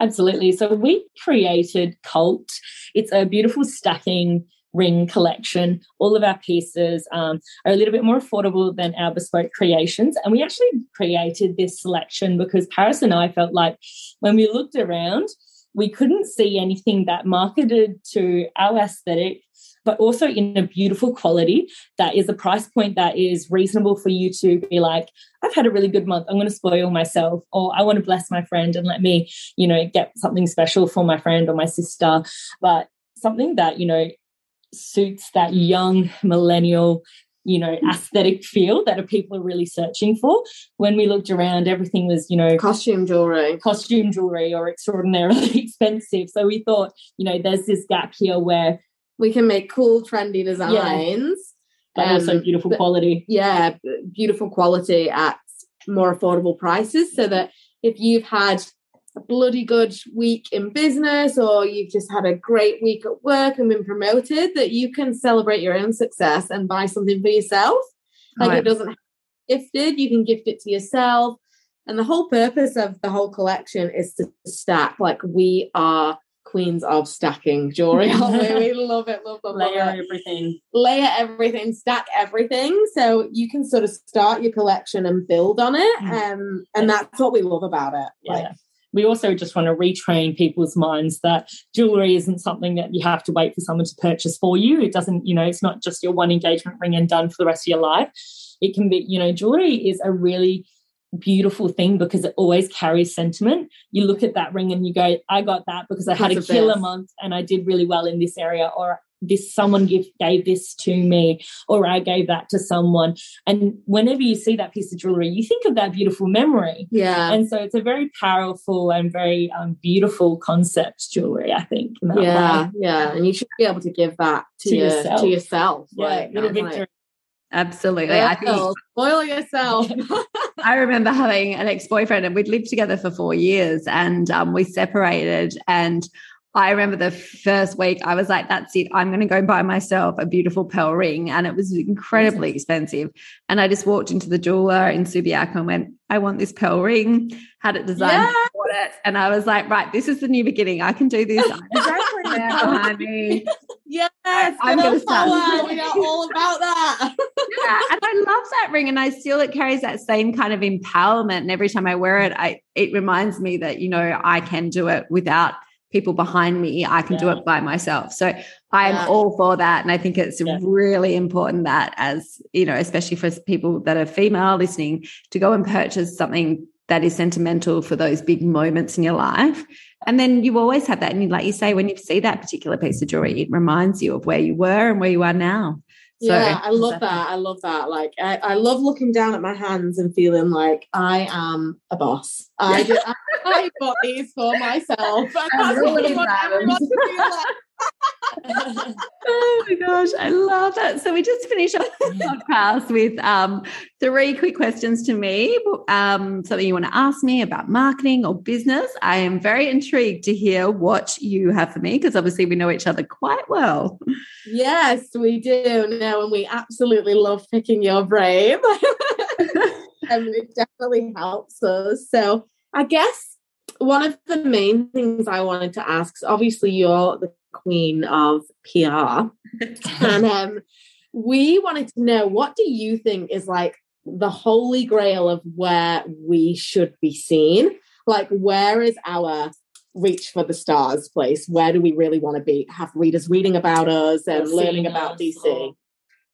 Speaker 2: Absolutely. So we created Cult. It's a beautiful stacking ring collection. All of our pieces um, are a little bit more affordable than our bespoke creations. And we actually created this selection because Parys and I felt like when we looked around, we couldn't see anything that marketed to our aesthetic but also in a beautiful quality that is a price point that is reasonable for you to be like, I've had a really good month. I'm going to spoil myself, or I want to bless my friend and let me, you know, get something special for my friend or my sister. But something that, you know, suits that young millennial you know aesthetic feel that people are really searching for when we looked around everything was you know
Speaker 3: costume jewelry
Speaker 2: costume jewelry or extraordinarily expensive so we thought you know there's this gap here where
Speaker 3: we can make cool, trendy designs. Yeah.
Speaker 2: But um, also beautiful quality.
Speaker 3: Yeah, beautiful quality at more affordable prices so that if you've had a bloody good week in business or you've just had a great week at work and been promoted, that you can celebrate your own success and buy something for yourself. Like right. it doesn't gifted, you can gift it to yourself. And the whole purpose of the whole collection is to stack. Like we are queens of stacking jewelry, we? we love it, love, love,
Speaker 2: Layer love it. everything.
Speaker 3: Layer everything, stack everything. So you can sort of start your collection and build on it. Mm. Um, and that's what we love about it.
Speaker 2: Yeah. Like, we also just want to retrain people's minds that jewelry isn't something that you have to wait for someone to purchase for you. It doesn't, you know, it's not just your one engagement ring and done for the rest of your life. It can be, you know, jewelry is a really beautiful thing because it always carries sentiment. You look at that ring and you go, I got that because I had a killer best. month and I did really well in this area, or this someone give, gave this to me, or I gave that to someone. And whenever you see that piece of jewelry, you think of that beautiful memory.
Speaker 3: Yeah.
Speaker 2: And so it's a very powerful and very um, beautiful concept jewelry, I think.
Speaker 3: Yeah. Way. Yeah. And you should be able to give that to, to your, yourself. To yourself.
Speaker 2: Yeah. Like, little victory. Like,
Speaker 1: Absolutely. I think
Speaker 3: spoil yourself.
Speaker 1: I remember having an ex-boyfriend and we'd lived together for four years and um, we separated and I remember the first week I was like, that's it. I'm going to go buy myself a beautiful pearl ring. And it was incredibly expensive. And I just walked into the jeweler in Subiaco and went, I want this pearl ring, had it designed, yes. it. And I was like, right, this is the new beginning. I can do this.
Speaker 3: exactly behind me. Yes, I'm going to start. We are all about that.
Speaker 1: yeah, and I love that ring, and I feel it carries that same kind of empowerment. And every time I wear it, I it reminds me that you know I can do it without people behind me. I can yeah. do it by myself. So I'm yeah. all for that. And I think it's yeah. really important that, as you know, especially for people that are female listening, to go and purchase something that is sentimental for those big moments in your life. And then you always have that. And like you say, when you see that particular piece of jewelry, it reminds you of where you were and where you are now.
Speaker 3: So, yeah, I love that. I love that. Like, I, I love looking down at my hands and feeling like I am a boss. I, did, I, I got these for myself. And that's what I want everyone to feel like
Speaker 1: oh my gosh, I love that. So we just finished up our podcast with um, three quick questions to me. Um, something you want to ask me about marketing or business. I am very intrigued to hear what you have for me because obviously we know each other quite well.
Speaker 3: Yes, we do now, and we absolutely love picking your brain. and it definitely helps us. So I guess one of the main things I wanted to ask is obviously you're the queen of PR. and um, we wanted to know what do you think is like the holy grail of where we should be seen? Like, where is our reach for the stars place? Where do we really want to be? Have readers reading about us and learning about DC? Or...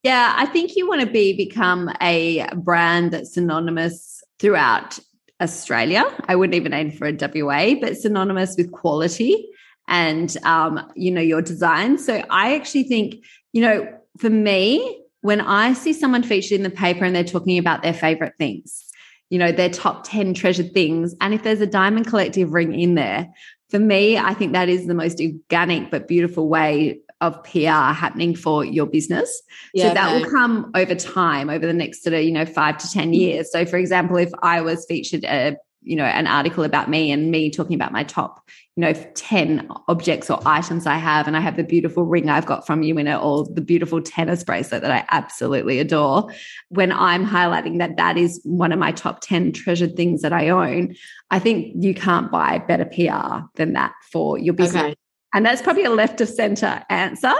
Speaker 1: Yeah, I think you want to be become a brand that's synonymous throughout Australia. I wouldn't even aim for a WA, but synonymous with quality and um, you know your design. So I actually think you know for me when I see someone featured in the paper and they're talking about their favorite things, you know their top ten treasured things, and if there's a diamond collective ring in there, for me I think that is the most organic but beautiful way of PR happening for your business. Yeah, so that okay. will come over time, over the next sort of, you know, five to 10 years. So for example, if I was featured a you know an article about me and me talking about my top you know 10 objects or items i have and i have the beautiful ring i've got from you in it or the beautiful tennis bracelet that i absolutely adore when i'm highlighting that that is one of my top 10 treasured things that i own i think you can't buy better pr than that for your business okay. and that's probably a left of center answer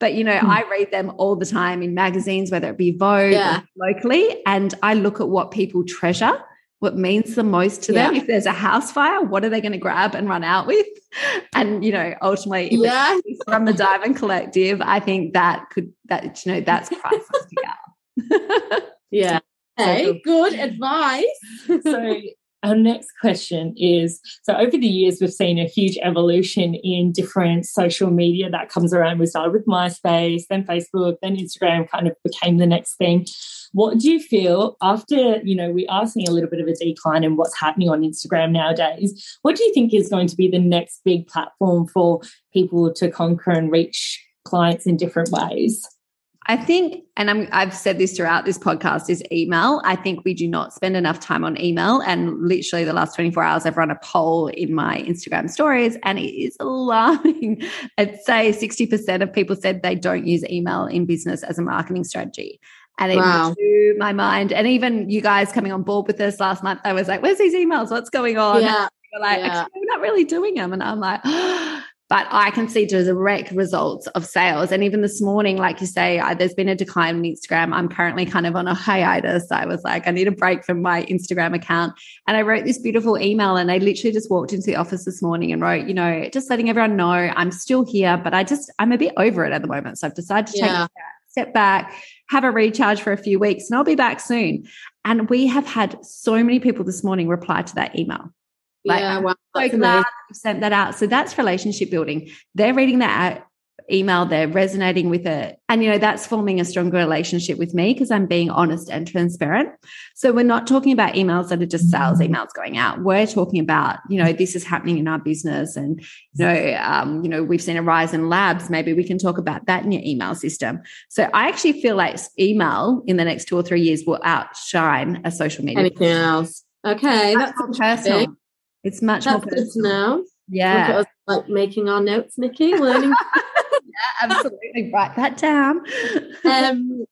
Speaker 1: but you know mm. i read them all the time in magazines whether it be vogue yeah. locally and i look at what people treasure what means the most to them. If there's a house fire, what are they going to grab and run out with? And you know, ultimately, yeah. from the Diamond Collective, I think that could that you know that's priceless
Speaker 3: yeah. Hey, good advice.
Speaker 2: so our next question is so over the years we've seen a huge evolution in different social media that comes around we started with myspace then facebook then instagram kind of became the next thing what do you feel after you know we are seeing a little bit of a decline in what's happening on instagram nowadays what do you think is going to be the next big platform for people to conquer and reach clients in different ways
Speaker 1: I think, and i have said this throughout this podcast, is email. I think we do not spend enough time on email. And literally, the last 24 hours, I've run a poll in my Instagram stories, and it is alarming. I'd say 60% of people said they don't use email in business as a marketing strategy. And it wow. blew my mind. And even you guys coming on board with this last month, I was like, where's these emails? What's going on? Yeah. You're like, yeah. we're not really doing them. And I'm like, oh, but I can see direct results of sales. And even this morning, like you say, I, there's been a decline in Instagram. I'm currently kind of on a hiatus. I was like, I need a break from my Instagram account. And I wrote this beautiful email and I literally just walked into the office this morning and wrote, you know, just letting everyone know I'm still here, but I just, I'm a bit over it at the moment. So I've decided to yeah. take a step back, have a recharge for a few weeks, and I'll be back soon. And we have had so many people this morning reply to that email. Like, yeah, well, so glad you sent that out. So that's relationship building. They're reading that email, they're resonating with it. And, you know, that's forming a stronger relationship with me because I'm being honest and transparent. So we're not talking about emails that are just sales mm-hmm. emails going out. We're talking about, you know, this is happening in our business. And, you know, um, you know, we've seen a rise in labs. Maybe we can talk about that in your email system. So I actually feel like email in the next two or three years will outshine a social media.
Speaker 3: Anything else? Okay, that's,
Speaker 1: that's personal. It's much
Speaker 3: That's
Speaker 1: more
Speaker 3: personal to know.
Speaker 1: Yeah.
Speaker 3: Like making our notes, Nikki, learning.
Speaker 1: absolutely. Write that down.
Speaker 3: um,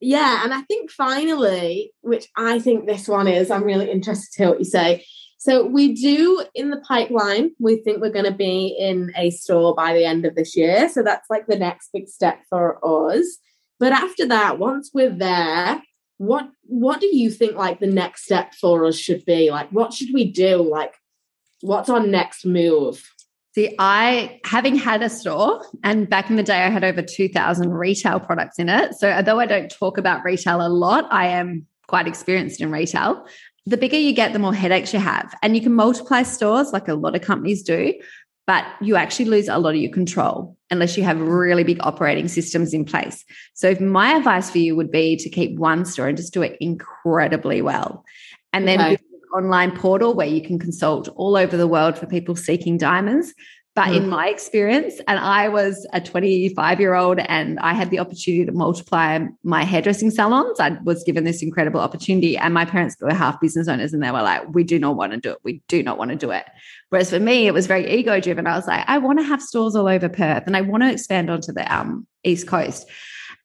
Speaker 3: yeah, and I think finally, which I think this one is, I'm really interested to hear what you say. So we do in the pipeline, we think we're going to be in a store by the end of this year. So that's like the next big step for us. But after that, once we're there, what what do you think like the next step for us should be? Like what should we do? Like what's our next move?
Speaker 1: See, I, having had a store, and back in the day, I had over 2,000 retail products in it. So, although I don't talk about retail a lot, I am quite experienced in retail. The bigger you get, the more headaches you have. And you can multiply stores like a lot of companies do, but you actually lose a lot of your control unless you have really big operating systems in place. So, if my advice for you would be to keep one store and just do it incredibly well. And then okay online portal where you can consult all over the world for people seeking diamonds. But mm. in my experience, and I was a 25 year old and I had the opportunity to multiply my hairdressing salons. I was given this incredible opportunity. And my parents were half business owners and they were like, we do not want to do it. We do not want to do it. Whereas for me, it was very ego driven. I was like, I want to have stores all over Perth and I want to expand onto the um, East Coast.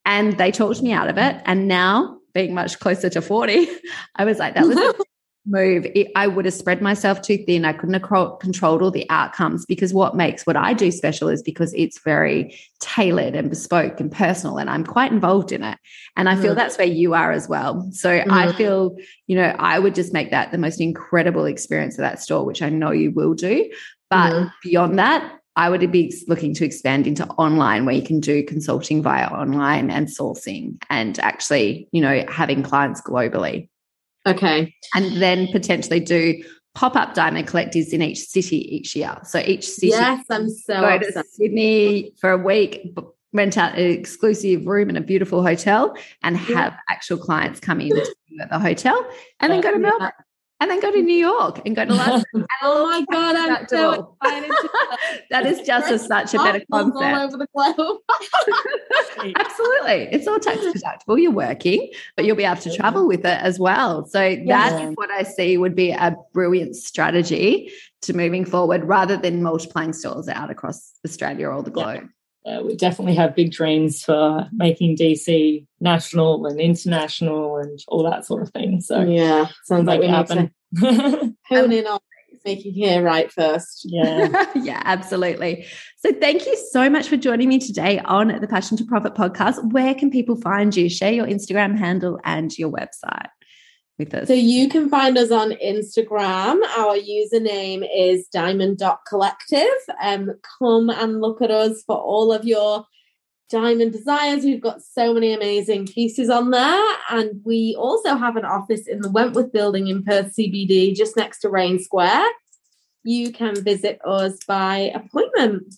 Speaker 1: And they talked me out of it. And now, being much closer to 40, I was like, that was move, it, I would have spread myself too thin. I couldn't have controlled all the outcomes because what makes what I do special is because it's very tailored and bespoke and personal, and I'm quite involved in it. And I feel mm. that's where you are as well. So mm. I feel, you know, I would just make that the most incredible experience of that store, which I know you will do. But mm. beyond that, I would be looking to expand into online where you can do consulting via online and sourcing and actually, you know, having clients globally.
Speaker 3: Okay.
Speaker 1: And then potentially do pop up diamond collectors in each city each year. So each city.
Speaker 3: Yes, I'm so
Speaker 1: go to Sydney for a week, rent out an exclusive room in a beautiful hotel, and have yeah. actual clients come in to the hotel, and then go to Melbourne and then go to New York and go to London.
Speaker 3: oh my god, I'm so excited!
Speaker 1: that is just a, such a better concept.
Speaker 3: All over the globe.
Speaker 1: Absolutely, it's all tax deductible. You're working, but you'll be able to travel with it as well. So yeah. that's what I see would be a brilliant strategy to moving forward, rather than multiplying stores out across Australia or the globe.
Speaker 2: Yeah. Uh, we definitely have big dreams for making DC national and international and all that sort of thing. So
Speaker 3: yeah, sounds like we happen. hone in on making here right first.
Speaker 2: Yeah,
Speaker 1: yeah, absolutely. So thank you so much for joining me today on the Passion to Profit podcast. Where can people find you? Share your Instagram handle and your website with us.
Speaker 3: So you can find us on Instagram. Our username is diamond.collective. Um, come and look at us for all of your diamond desires. We've got so many amazing pieces on there. And we also have an office in the Wentworth building in Perth CBD, just next to Raine Square. You can visit us by appointment.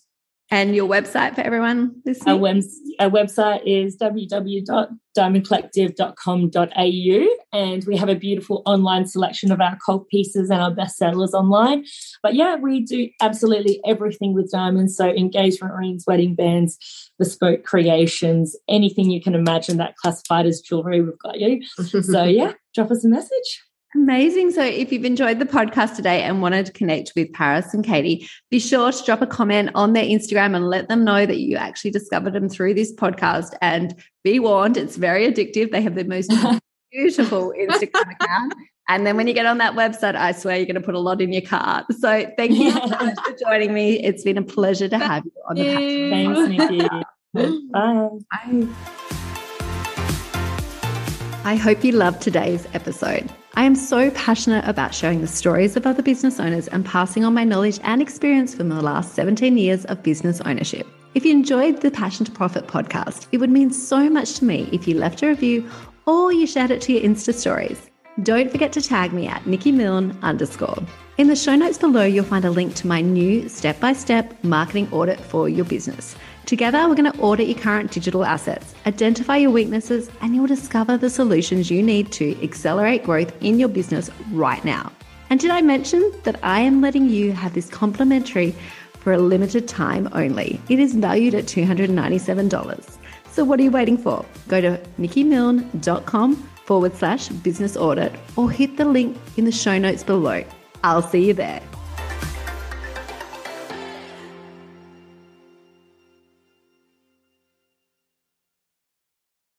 Speaker 1: And your website for everyone listening?
Speaker 2: Our, web- our website is www.diamondcollective.com.au. And we have a beautiful online selection of our cult pieces and our bestsellers online. But yeah, we do absolutely everything with diamonds. So engagement rings, wedding bands, bespoke creations, anything you can imagine that classified as jewelry, we've got you. so yeah, drop us a message.
Speaker 1: Amazing. So, if you've enjoyed the podcast today and wanted to connect with Parys and Katie, be sure to drop a comment on their Instagram and let them know that you actually discovered them through this podcast. And be warned, it's very addictive. They have the most beautiful Instagram account. And then when you get on that website, I swear you're going to put a lot in your cart. So, thank you so much for joining me. It's been a pleasure to have you on the
Speaker 2: podcast. Thanks, Nikki. Bye.
Speaker 1: Bye. I hope you loved today's episode. I am so passionate about sharing the stories of other business owners and passing on my knowledge and experience from the last 17 years of business ownership. If you enjoyed the Passion to Profit podcast, it would mean so much to me if you left a review or you shared it to your Insta stories. Don't forget to tag me at Nikki Milne underscore. In the show notes below, you'll find a link to my new step by step marketing audit for your business. Together, we're going to audit your current digital assets, identify your weaknesses, and you'll discover the solutions you need to accelerate growth in your business right now. And did I mention that I am letting you have this complimentary for a limited time only? It is valued at $297. So, what are you waiting for? Go to nikkimilne.com forward slash business audit or hit the link in the show notes below. I'll see you there.